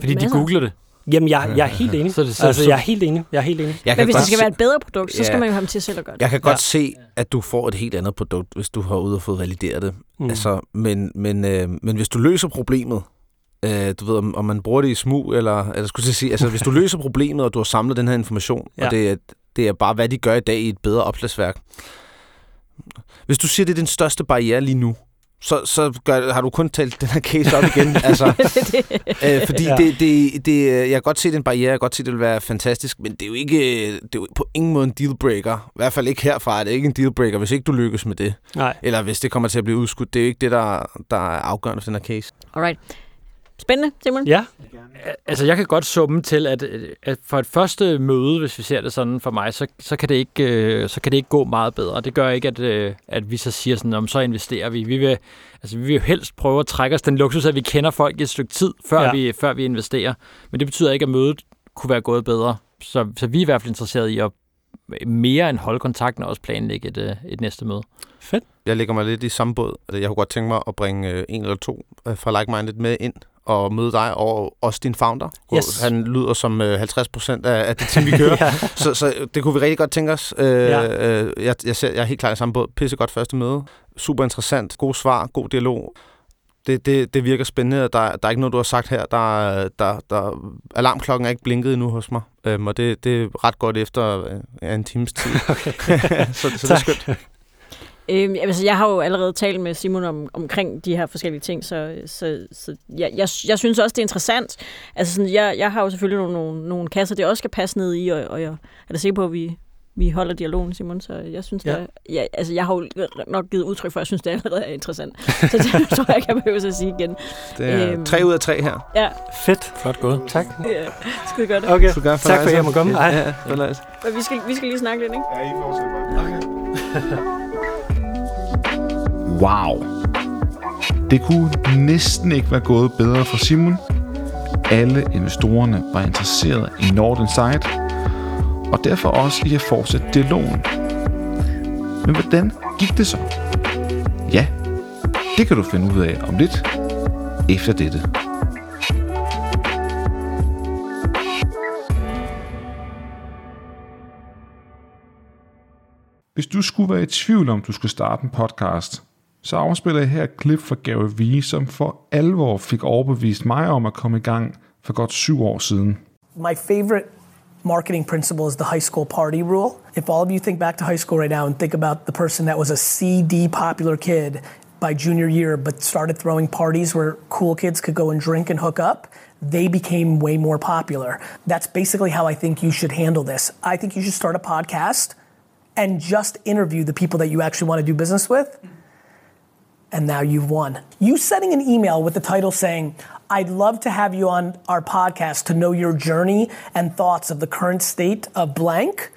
fordi de googler det. Jamen, jeg, jeg er helt enig. Så det- så- altså, så- jeg er helt enig. Jeg er helt enig. Jeg Men hvis det skal se- være et bedre produkt, så skal Ja. man jo have dem til selv at gøre det. Jeg kan godt Ja. se, at du får et helt andet produkt, hvis du har ude og fået valideret det. Mm. Mm. Altså, men, men, øh, men hvis du løser problemet, øh, du ved, om, om man bruger det i smug, eller, eller skulle jeg sige, altså, hvis du løser problemet, og du har samlet den her information, Ja. og det er, det er bare, hvad de gør i dag i et bedre opslagsværk. Hvis du siger, det er den største barriere lige nu, så, så gør, har du kun talt den her case op igen. altså, øh, fordi Ja. det, det, det, jeg kan godt se, det er en barriere, jeg kan godt se, det vil være fantastisk, men det er jo ikke det er jo på ingen måde en dealbreaker. I hvert fald ikke herfra er det ikke en dealbreaker, hvis ikke du lykkes med det. Nej. Eller hvis det kommer til at blive udskudt. Det er jo ikke det, der, der er afgørende for den her case. Alright. Spændende, Simon. Ja, Altså, jeg kan godt summe til, at, at for et første møde, hvis vi ser det sådan for mig, så, så, kan, det ikke, øh, så kan det ikke gå meget bedre. Det gør ikke, at, øh, at vi så siger sådan, om så investerer vi. Vi vil, altså, vi vil jo helst prøve at trække os den luksus, at vi kender folk i et stykke tid, før, Ja. vi, før vi investerer. Men det betyder ikke, at mødet kunne være gået bedre. Så, så vi er i hvert fald interesseret i at mere end holde kontakten og også planlægge et, øh, et næste møde. fedt. Jeg lægger mig lidt i samme båd. Jeg kunne godt tænke mig at bringe en eller to fra Like-Minded med ind og møde dig og også din founder. Yes. Han lyder som øh, 50 procent af, det team, vi kører. ja. så, så det kunne vi rigtig godt tænke os. Øh, Ja. øh, jeg, jeg, ser, jeg er helt klar i samme båd. Pissegodt første møde. Super interessant. God svar. God dialog. det, det, det virker spændende, der, der er ikke noget, du har sagt her. Der, der, der, alarmklokken er ikke blinket endnu hos mig, øhm, og det, det er ret godt efter øh, en times tid. Okay. så, så det er skønt. Øhm, altså, jeg har jo allerede talt med Simon om, omkring de her forskellige ting, så, så, så jeg, jeg, jeg synes også, det er interessant. Altså, sådan, jeg, jeg har jo selvfølgelig nogle, nogle, nogle kasser, det også skal passe ned i, og, og jeg er da sikker på, at vi, vi holder dialogen, Simon, så jeg synes, ja. der, ja, altså, jeg har jo nok givet udtryk for, at jeg synes, det allerede er interessant. så det tror jeg ikke, jeg behøver at sige igen. Det er øhm, tre ud af tre her. Ja. Fedt. Flot gået. Tak. Ja, skide godt. Okay, tak for, tak for at jeg må komme. Ja, ja, ja. Men vi skal, vi skal lige snakke lidt, ikke? Ja, I fortsætter bare. Okay. Wow. Det kunne næsten ikke være gået bedre for Simon. Alle investorerne var interesseret i Northern Insight, og derfor også i at fortsætte dialogen. Men hvordan gik det så? Ja, det kan du finde ud af om lidt efter dette. Hvis du skulle være i tvivl om, du skulle starte en podcast, så afspiller jeg her et klip fra Gary Vee, som for alvor fik overbevist mig om at komme i gang for godt syv år siden. My favorite marketing principle is the high school party rule. If all of you think back to high school right now and think about the person that was a CD popular kid by junior year but started throwing parties where cool kids could go and drink and hook up, they became way more popular. That's basically how I think you should handle this. I think you should start a podcast and just interview the people that you actually want to do business with and now you've won. You sending an email with the title saying, I'd love to have you on our podcast to know your journey and thoughts of the current state of blank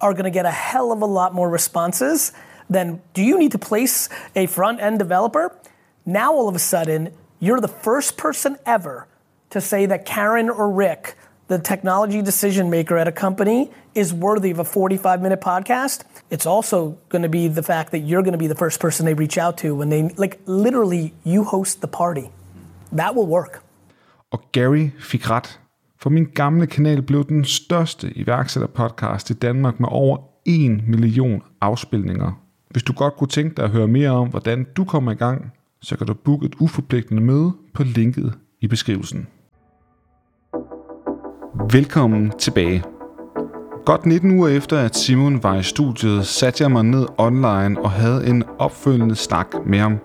are going to get a hell of a lot more responses than do you need to place a front end developer? Now all of a sudden, you're the first person ever to say that Karen or Rick the technology decision maker at a company is worthy of a 45 minute podcast, it's also going to be the fact that you're going to be the first person they reach out to when they, like, literally, you host the party. That will work. Og Gary fik ret. For min gamle kanal blev den største iværksætterpodcast i Danmark med over 1 million afspilninger. Hvis du godt kunne tænke dig at høre mere om, hvordan du kommer i gang, så kan du booke et uforpligtende møde på linket i beskrivelsen. Velkommen tilbage. Godt 19 uger efter, at Simon var i studiet, satte jeg mig ned online og havde en opfølgende snak med ham.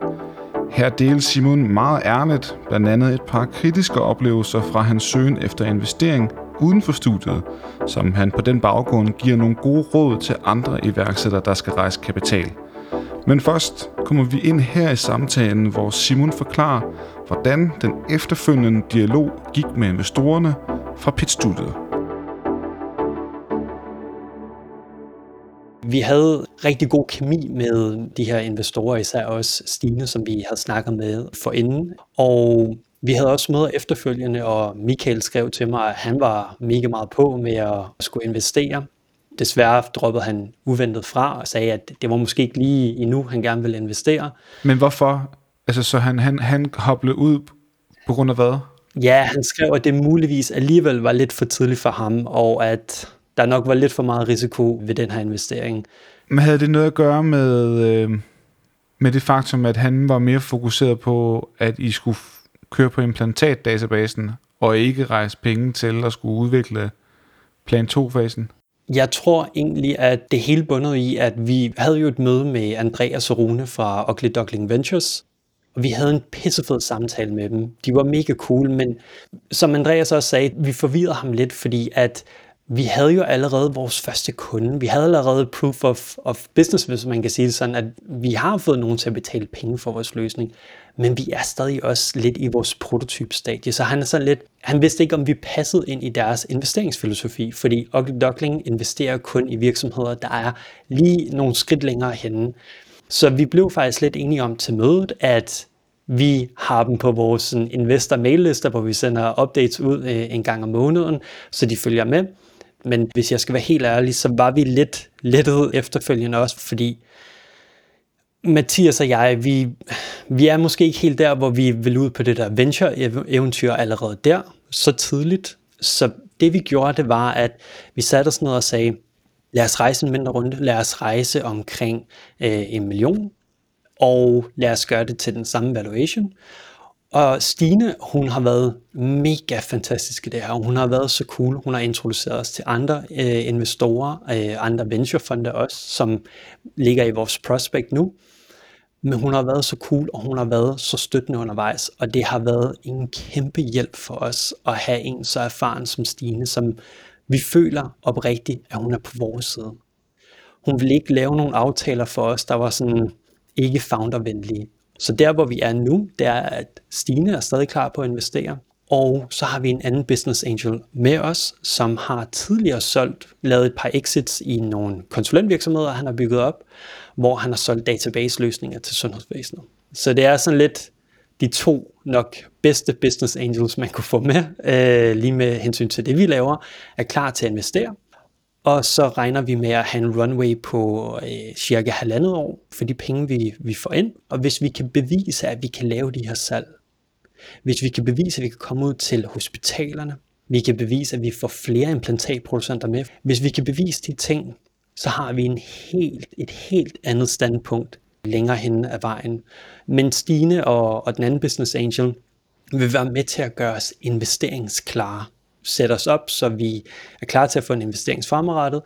Her delte Simon meget ærligt blandt andet et par kritiske oplevelser fra hans søgen efter investering uden for studiet, som han på den baggrund giver nogle gode råd til andre iværksættere, der skal rejse kapital. Men først kommer vi ind her i samtalen, hvor Simon forklarer, hvordan den efterfølgende dialog gik med investorerne, fra Pitstudiet. Vi havde rigtig god kemi med de her investorer, især også Stine, som vi havde snakket med for inden. Og vi havde også møder efterfølgende, og Michael skrev til mig, at han var mega meget på med at skulle investere. Desværre droppede han uventet fra og sagde, at det var måske ikke lige endnu, han gerne ville investere. Men hvorfor? Altså, så han, han, han hoppede ud på grund af hvad? Ja, han skrev, at det muligvis alligevel var lidt for tidligt for ham, og at der nok var lidt for meget risiko ved den her investering. Men havde det noget at gøre med, øh, med det faktum, at han var mere fokuseret på, at I skulle køre på implantatdatabasen, og ikke rejse penge til at skulle udvikle plan 2-fasen? Jeg tror egentlig, at det hele bundet i, at vi havde jo et møde med Andreas og Rune fra Ugly Duckling Ventures, og vi havde en pissefed samtale med dem. De var mega cool, men som Andreas også sagde, vi forvirrede ham lidt, fordi at vi havde jo allerede vores første kunde. Vi havde allerede proof of, of business, hvis man kan sige det sådan, at vi har fået nogen til at betale penge for vores løsning. Men vi er stadig også lidt i vores prototypstadie, så han er sådan lidt, han vidste ikke, om vi passede ind i deres investeringsfilosofi, fordi Ugly Duckling investerer kun i virksomheder, der er lige nogle skridt længere henne. Så vi blev faktisk lidt enige om til mødet, at vi har dem på vores investor maillister, hvor vi sender updates ud øh, en gang om måneden, så de følger med. Men hvis jeg skal være helt ærlig, så var vi lidt lettet efterfølgende også, fordi Mathias og jeg, vi, vi er måske ikke helt der, hvor vi vil ud på det der venture-eventyr allerede der, så tidligt. Så det vi gjorde, det var, at vi satte os ned og sagde, lad os rejse en mindre runde, lad os rejse omkring øh, en million, og lad os gøre det til den samme valuation. Og Stine, hun har været mega fantastisk i det her. Hun har været så cool. Hun har introduceret os til andre øh, investorer, øh, andre venturefonde også, som ligger i vores prospect nu. Men hun har været så cool, og hun har været så støttende undervejs, og det har været en kæmpe hjælp for os at have en så erfaren som Stine, som vi føler oprigtigt, at hun er på vores side. Hun vil ikke lave nogle aftaler for os, der var sådan ikke foundervenlige. Så der, hvor vi er nu, det er, at Stine er stadig klar på at investere. Og så har vi en anden business angel med os, som har tidligere solgt, lavet et par exits i nogle konsulentvirksomheder, han har bygget op, hvor han har solgt database-løsninger til sundhedsvæsenet. Så det er sådan lidt de to nok bedste business angels, man kunne få med, øh, lige med hensyn til det, vi laver, er klar til at investere. Og så regner vi med at have en runway på øh, cirka halvandet år for de penge, vi, vi får ind. Og hvis vi kan bevise, at vi kan lave de her salg, hvis vi kan bevise, at vi kan komme ud til hospitalerne, vi kan bevise, at vi får flere implantatproducenter med. Hvis vi kan bevise de ting, så har vi en helt, et helt andet standpunkt længere hen ad vejen. Men Stine og, og den anden business angel vil være med til at gøre os investeringsklare. Sætte os op, så vi er klar til at få en investering fremadrettet,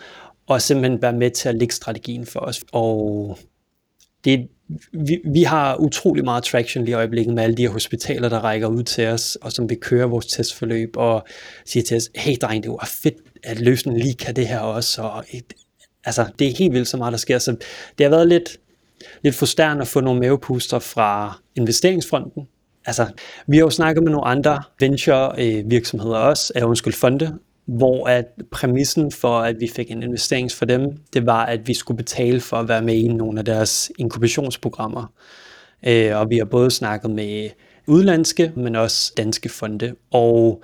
og simpelthen være med til at lægge strategien for os. Og det, vi, vi har utrolig meget traction lige i øjeblikket med alle de her hospitaler, der rækker ud til os, og som vil køre vores testforløb og siger til os, hey dreng, det var fedt, at løsningen lige kan det her også, og et, altså, det er helt vildt så meget, der sker. Så det har været lidt, lidt frustrerende at få nogle mavepuster fra investeringsfronten. Altså, vi har jo snakket med nogle andre venture-virksomheder øh, også, eller undskyld, fonde, hvor at præmissen for, at vi fik en investering for dem, det var, at vi skulle betale for at være med i nogle af deres inkubationsprogrammer. Øh, og vi har både snakket med udlandske, men også danske fonde. Og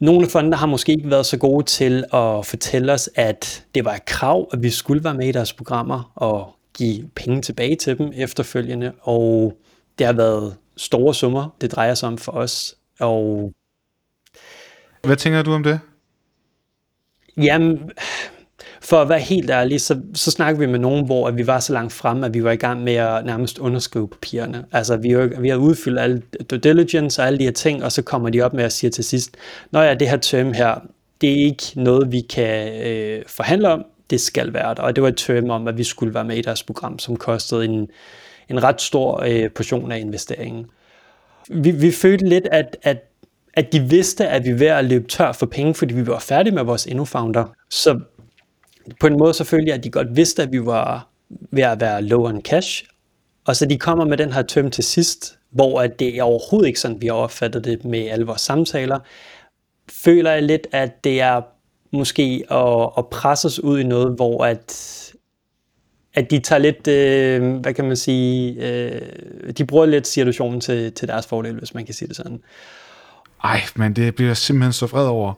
nogle af fondene har måske ikke været så gode til at fortælle os, at det var et krav, at vi skulle være med i deres programmer og give penge tilbage til dem efterfølgende. Og det har været store summer, det drejer sig om for os. Og Hvad tænker du om det? Jamen, for at være helt ærlig, så, så snakker vi med nogen, hvor at vi var så langt frem, at vi var i gang med at nærmest underskrive papirerne. Altså, vi, har, vi har udfyldt alle due diligence og alle de her ting, og så kommer de op med at sige til sidst, Nå ja, det her term her, det er ikke noget, vi kan øh, forhandle om, det skal være der. Og det var et term om, at vi skulle være med i deres program, som kostede en, en ret stor øh, portion af investeringen. Vi, vi følte lidt, at, at at de vidste, at vi var ved at løbe tør for penge, fordi vi var færdige med vores InnoFounder. Så på en måde selvfølgelig, at de godt vidste, at vi var ved at være low on cash. Og så de kommer med den her tøm til sidst, hvor at det er overhovedet ikke sådan, vi har opfattet det med alle vores samtaler. Føler jeg lidt, at det er måske at, at presse os ud i noget, hvor at, at de tager lidt, øh, hvad kan man sige, øh, de bruger lidt situationen til, til deres fordel, hvis man kan sige det sådan. Ej, men det bliver jeg simpelthen så vred over.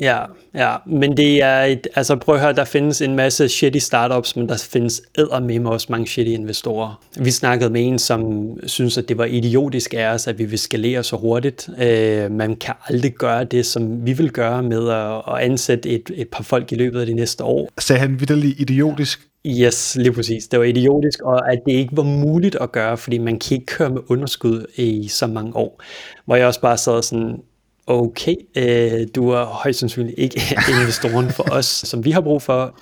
Ja, ja, men det er et, altså prøv at høre, der findes en masse shitty startups, men der findes med også mange shitty investorer. Vi snakkede med en, som synes, at det var idiotisk af os, at vi vil skalere så hurtigt. Øh, man kan aldrig gøre det, som vi vil gøre med at, at ansætte et, et par folk i løbet af de næste år. Sagde han vidderligt idiotisk? Yes, lige præcis. Det var idiotisk, og at det ikke var muligt at gøre, fordi man kan ikke køre med underskud i så mange år. Hvor jeg også bare sad sådan, okay, øh, du er højst sandsynligt ikke investoren for os, som vi har brug for.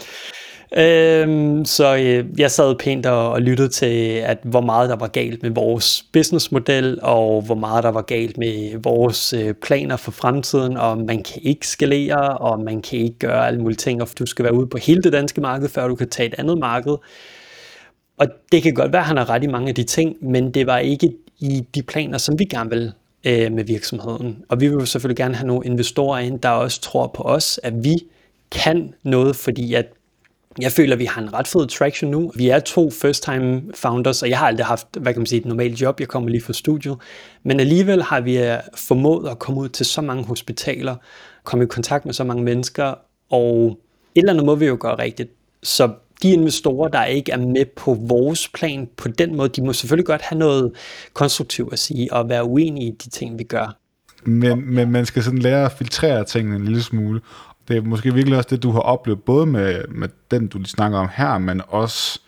Øhm, så øh, jeg sad pænt og, og lyttede til, at hvor meget der var galt med vores businessmodel, og hvor meget der var galt med vores øh, planer for fremtiden, og man kan ikke skalere, og man kan ikke gøre alle mulige ting, og du skal være ude på hele det danske marked, før du kan tage et andet marked. Og det kan godt være, at han har ret i mange af de ting, men det var ikke i de planer, som vi gerne vil øh, med virksomheden. Og vi vil selvfølgelig gerne have nogle investorer ind, der også tror på os, at vi kan noget, fordi at jeg føler, at vi har en ret fed traction nu. Vi er to first-time founders, og jeg har aldrig haft, hvad kan man sige, et normalt job. Jeg kommer lige fra studiet. Men alligevel har vi øh, formået at komme ud til så mange hospitaler, komme i kontakt med så mange mennesker, og et eller andet må vi jo gøre rigtigt. Så de investorer, der ikke er med på vores plan på den måde, de må selvfølgelig godt have noget konstruktivt at sige og være uenige i de ting, vi gør. Men, men man skal sådan lære at filtrere tingene en lille smule. Det er måske virkelig også det, du har oplevet, både med, med den, du snakker om her, men også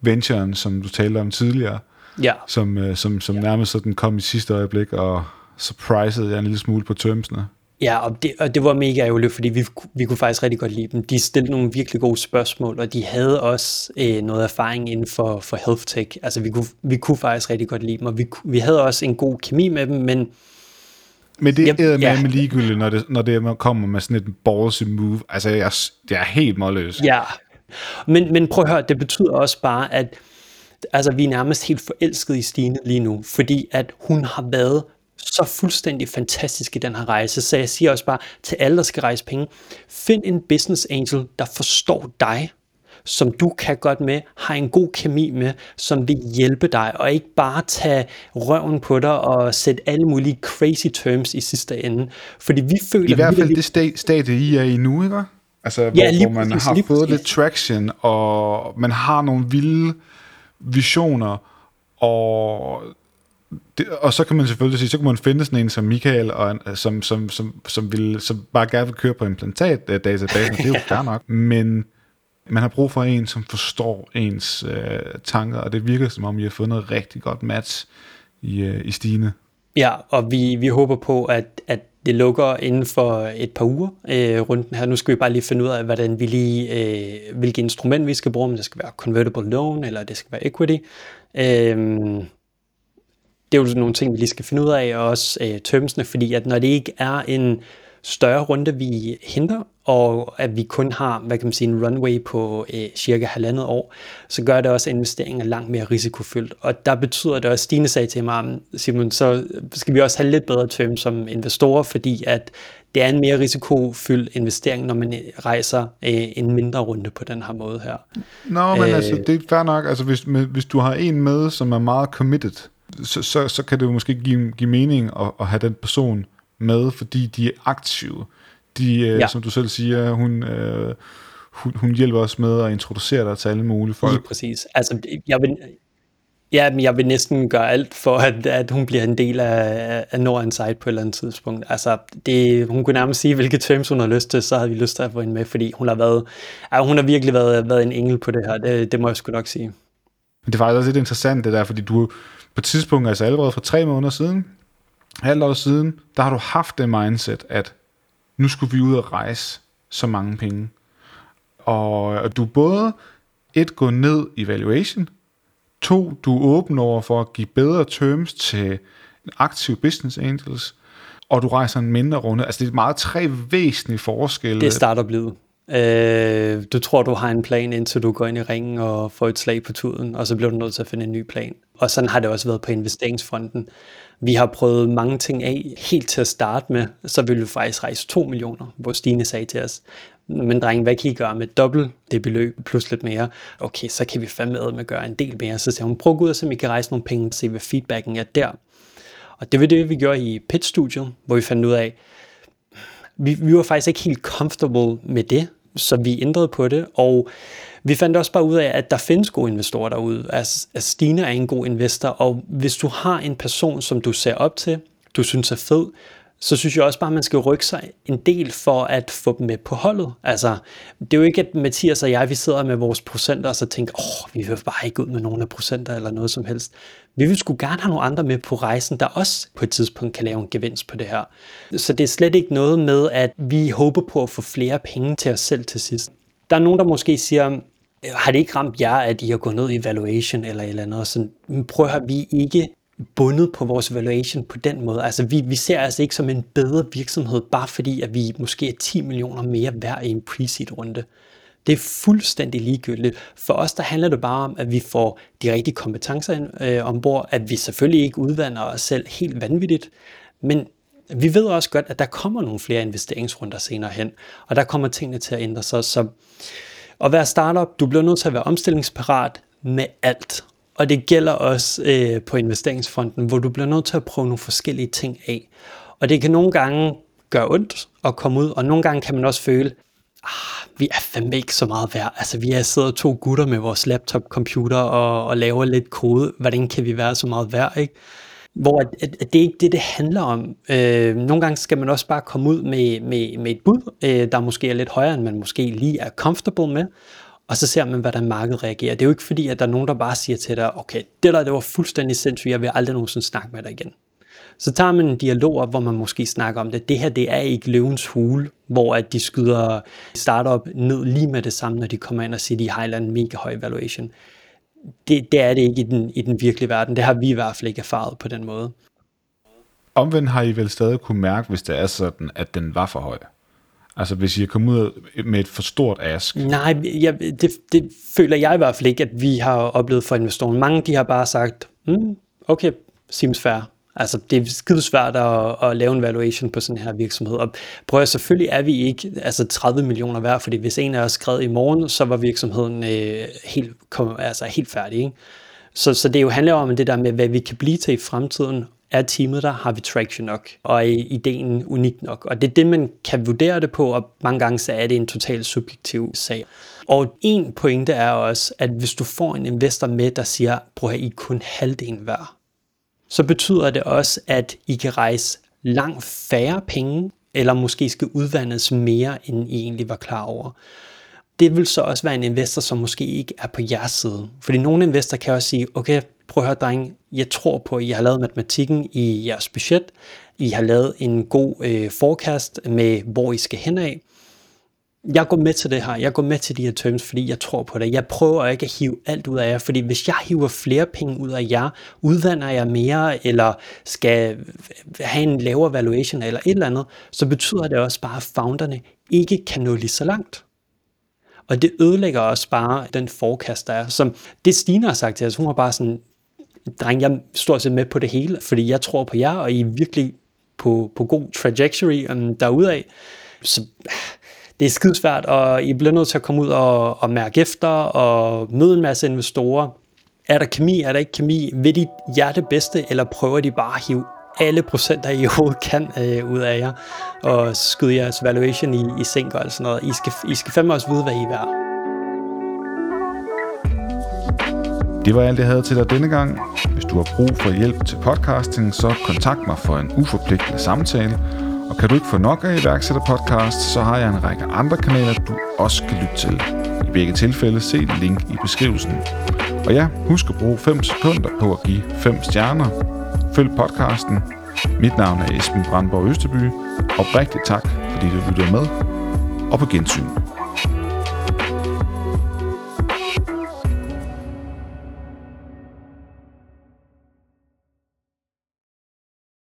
venturen, som du talte om tidligere. Ja. som, øh, som, som nærmest sådan kom i sidste øjeblik og surprisede jeg en lille smule på termsene. Ja, og det, og det var mega ærgerligt, fordi vi, vi kunne faktisk rigtig godt lide dem. De stillede nogle virkelig gode spørgsmål, og de havde også øh, noget erfaring inden for, for health tech. Altså, vi kunne, vi kunne faktisk rigtig godt lide dem, og vi, vi havde også en god kemi med dem, men Men det Yep, er med ja. med ligegyldigt, når det, når det kommer med sådan et ballsy move. Altså, jeg, det er helt målløs. Ja, men, men prøv at høre, det betyder også bare, at altså, vi er nærmest helt forelskede i Stine lige nu, fordi at hun har været så fuldstændig fantastisk i den her rejse. Så jeg siger også bare til alle, der skal rejse penge, find en business angel, der forstår dig, som du kan godt med, har en god kemi med, som vil hjælpe dig, og ikke bare tage røven på dig og sætte alle mulige crazy terms i sidste ende. Fordi vi føler I hvert fald det sta- stadie, I er i nu, ikke? Altså, hvor, Ja, hvor man præcis, har fået præcis. lidt traction, og man har nogle vilde visioner, og, det, og så kan man selvfølgelig sige, så kan man finde sådan en som Michael, og en, som, som, som, som, vil, som bare gerne vil køre på implantat-databasen, det er jo fair nok, men man har brug for en, som forstår ens øh, tanker, og det virker som om, I har fundet noget rigtig godt match i, øh, i Stine. Ja, og vi, vi håber på, at, at det lukker inden for et par uger øh, runden her. Nu skal vi bare lige finde ud af, hvordan vi lige, øh, hvilket instrument vi skal bruge, om det skal være convertible loan, eller det skal være equity. Øh, det er jo nogle ting, vi lige skal finde ud af, og også øh, termsene, fordi at når det ikke er en større runde, vi henter, og at vi kun har, hvad kan man sige, en runway på øh, cirka halvandet år, så gør det også, at investeringen er langt mere risikofyldt. Og der betyder det også, Stine sagde til mig, Simon, så skal vi også have lidt bedre terms som investorer, fordi at det er en mere risikofyldt investering, når man øh, rejser øh, en mindre runde på den her måde her. Nå, men øh, Øh. altså, det er fair nok. Altså, hvis, hvis du har en med, som er meget committed, så, så, så kan det jo måske give, give mening at, at have den person med, fordi de er aktive. De, øh, ja. Som du selv siger, hun, øh, hun, hun hjælper os med at introducere dig til alle mulige Lige folk. præcis. Altså, jeg vil, ja, jeg vil næsten gøre alt for, at, at hun bliver en del af, af Nord Inside på et eller andet tidspunkt. Altså, det, hun kunne nærmest sige, hvilke terms hun har lyst til, så havde vi lyst til at få hende med, fordi hun har været, ja, hun har virkelig været, været en engel på det her, det, det må jeg sgu nok sige. Men det er faktisk også lidt interessant det der, fordi du på et tidspunkt, altså allerede for tre måneder siden, halvt år siden, der har du haft det mindset, at nu skulle vi ud og rejse så mange penge. Og, og du både et, gå ned i valuation, to, du er åben over for at give bedre terms til en aktiv business angels, og du rejser en mindre runde. Altså det er meget tre væsentlige forskelle. Det starter startup-livet. Øh, du tror, du har en plan, indtil du går ind i ringen og får et slag på tuden, og så bliver du nødt til at finde en ny plan. Og sådan har det også været på investeringsfronten. Vi har prøvet mange ting af helt til at starte med, så ville vi faktisk rejse 2 millioner, hvor Stine sagde til os, men dreng, hvad kan I gøre med dobbelt det beløb plus lidt mere? Okay, så kan vi fandme med at gøre en del mere. Så sagde hun, prøv at gå ud og se, om I kan rejse nogle penge, se hvad feedbacken er der. Og det var det, vi gjorde i pitch-studiet, hvor vi fandt ud af, vi, vi var faktisk ikke helt comfortable med det, så vi ændrede på det, og vi fandt også bare ud af, at der findes gode investorer derude. Altså, altså at Stine er en god investor, og hvis du har en person, som du ser op til, du synes er fed, så synes jeg også bare, at man skal rykke sig en del for at få dem med på holdet. Altså, det er jo ikke, at Mathias og jeg, vi sidder med vores procenter, og så tænker, åh, vi vil bare ikke ud med nogle af procenter eller noget som helst. Vi vil sgu gerne have nogle andre med på rejsen, der også på et tidspunkt kan lave en gevinst på det her. Så det er slet ikke noget med, at vi håber på at få flere penge til os selv til sidst. Der er nogen, der måske siger, har det ikke ramt jer, at I har gået ned i valuation eller et eller andet? Sådan, "Men prøv at høre, vi ikke bundet på vores valuation på den måde. Altså vi, vi ser altså ikke som en bedre virksomhed, bare fordi at vi måske er 10 millioner mere værd i en pre-seed runde. Det er fuldstændig ligegyldigt. For os der handler det bare om, at vi får de rigtige kompetencer ind, øh, ombord, at vi selvfølgelig ikke udvander os selv helt vanvittigt, men vi ved også godt, at der kommer nogle flere investeringsrunder senere hen, og der kommer tingene til at ændre sig. Så, Så at være startup, du bliver nødt til at være omstillingsparat med alt. Og det gælder også øh, på investeringsfronten, hvor du bliver nødt til at prøve nogle forskellige ting af. Og det kan nogle gange gøre ondt at komme ud, og nogle gange kan man også føle, ah, vi er fandme ikke så meget værd. Altså, vi er sidder to gutter med vores laptop-computer og, og laver lidt kode. Hvordan kan vi være så meget værd, ikke? Hvor at, at, at det er ikke det, det handler om. Øh, nogle gange skal man også bare komme ud med, med, med et bud, øh, der måske er lidt højere, end man måske lige er comfortable med. og så ser man, hvordan markedet reagerer. Det er jo ikke fordi, at der er nogen, der bare siger til dig, okay, det der det var fuldstændig sindssygt, jeg vil aldrig nogensinde snakke med dig igen. Så tager man en dialog hvor man måske snakker om det. Det her, det er ikke løvens hule, hvor at de skyder startup ned lige med det samme, når de kommer ind og siger, de har en mega høj valuation. Det, det er det ikke i den, i den virkelige verden. Det har vi i hvert fald ikke erfaret på den måde. Omvendt har I vel stadig kunne mærke, hvis det er sådan, at den var for høj? Altså hvis I er kommet ud med et for stort ask? Nej, jeg, det, det føler jeg i hvert fald ikke, at vi har oplevet for investoren. Mange de har bare sagt, mm, okay, seems fair. Altså, det er skide svært at, at lave en valuation på sådan her virksomhed. Og prøv at selvfølgelig er vi ikke altså 30 millioner værd, fordi hvis en af os skred i morgen, så var virksomheden øh, helt, kom, altså helt færdig. Ikke? Så, så det jo handler om det der med, hvad vi kan blive til i fremtiden. Er teamet der? Har vi traction nok? Og er ideen unik nok? Og det er det, man kan vurdere det på, og mange gange så er det en totalt subjektiv sag. Og en pointe er også, at hvis du får en investor med, der siger, prøv at I kun halvdelen værd, så betyder det også, at I kan rejse langt færre penge, eller måske skal udvandes mere, end I egentlig var klar over. Det vil så også være en investor, som måske ikke er på jeres side. Fordi nogle investorer kan også sige, okay, prøv at høre dreng, jeg tror på, at I har lavet matematikken i jeres budget, I har lavet en god øh, forecast med, hvor I skal hen af, jeg går med til det her, jeg går med til de her terms, fordi jeg tror på det. Jeg prøver ikke at hive alt ud af jer, fordi hvis jeg hiver flere penge ud af jer, udvander jeg mere, eller skal have en lavere valuation eller et eller andet, så betyder det også bare, at founderne ikke kan nå lige så langt. Og det ødelægger også bare den forecast, der er. Som det Stine har sagt til os, hun har bare sådan, dreng, jeg står set med på det hele, fordi jeg tror på jer, og I er virkelig på, på god trajectory øhm, um, derudaf. Så det er skidesvært, og I bliver nødt til at komme ud og, og mærke efter og møde en masse investorer. Er der kemi, er der ikke kemi? Vil de jer det bedste, eller prøver de bare at hive alle procenter, I overhovedet kan øh, ud af jer, og skyde jeres valuation i, i sænk og sådan noget. I skal, I skal fandme også vide, hvad I er værd. Det var alt, jeg havde til dig denne gang. Hvis du har brug for hjælp til podcasting, så kontakt mig for en uforpligtende samtale – og kan du ikke få nok af iværksætterpodcast, så har jeg en række andre kanaler, du også kan lytte til. I begge tilfælde se link i beskrivelsen. Og ja, husk at bruge 5 sekunder på at give 5 stjerner. Følg podcasten. Mit navn er Esben Brandborg Østerby. Og rigtig tak, fordi du lytter med. Og på gensyn.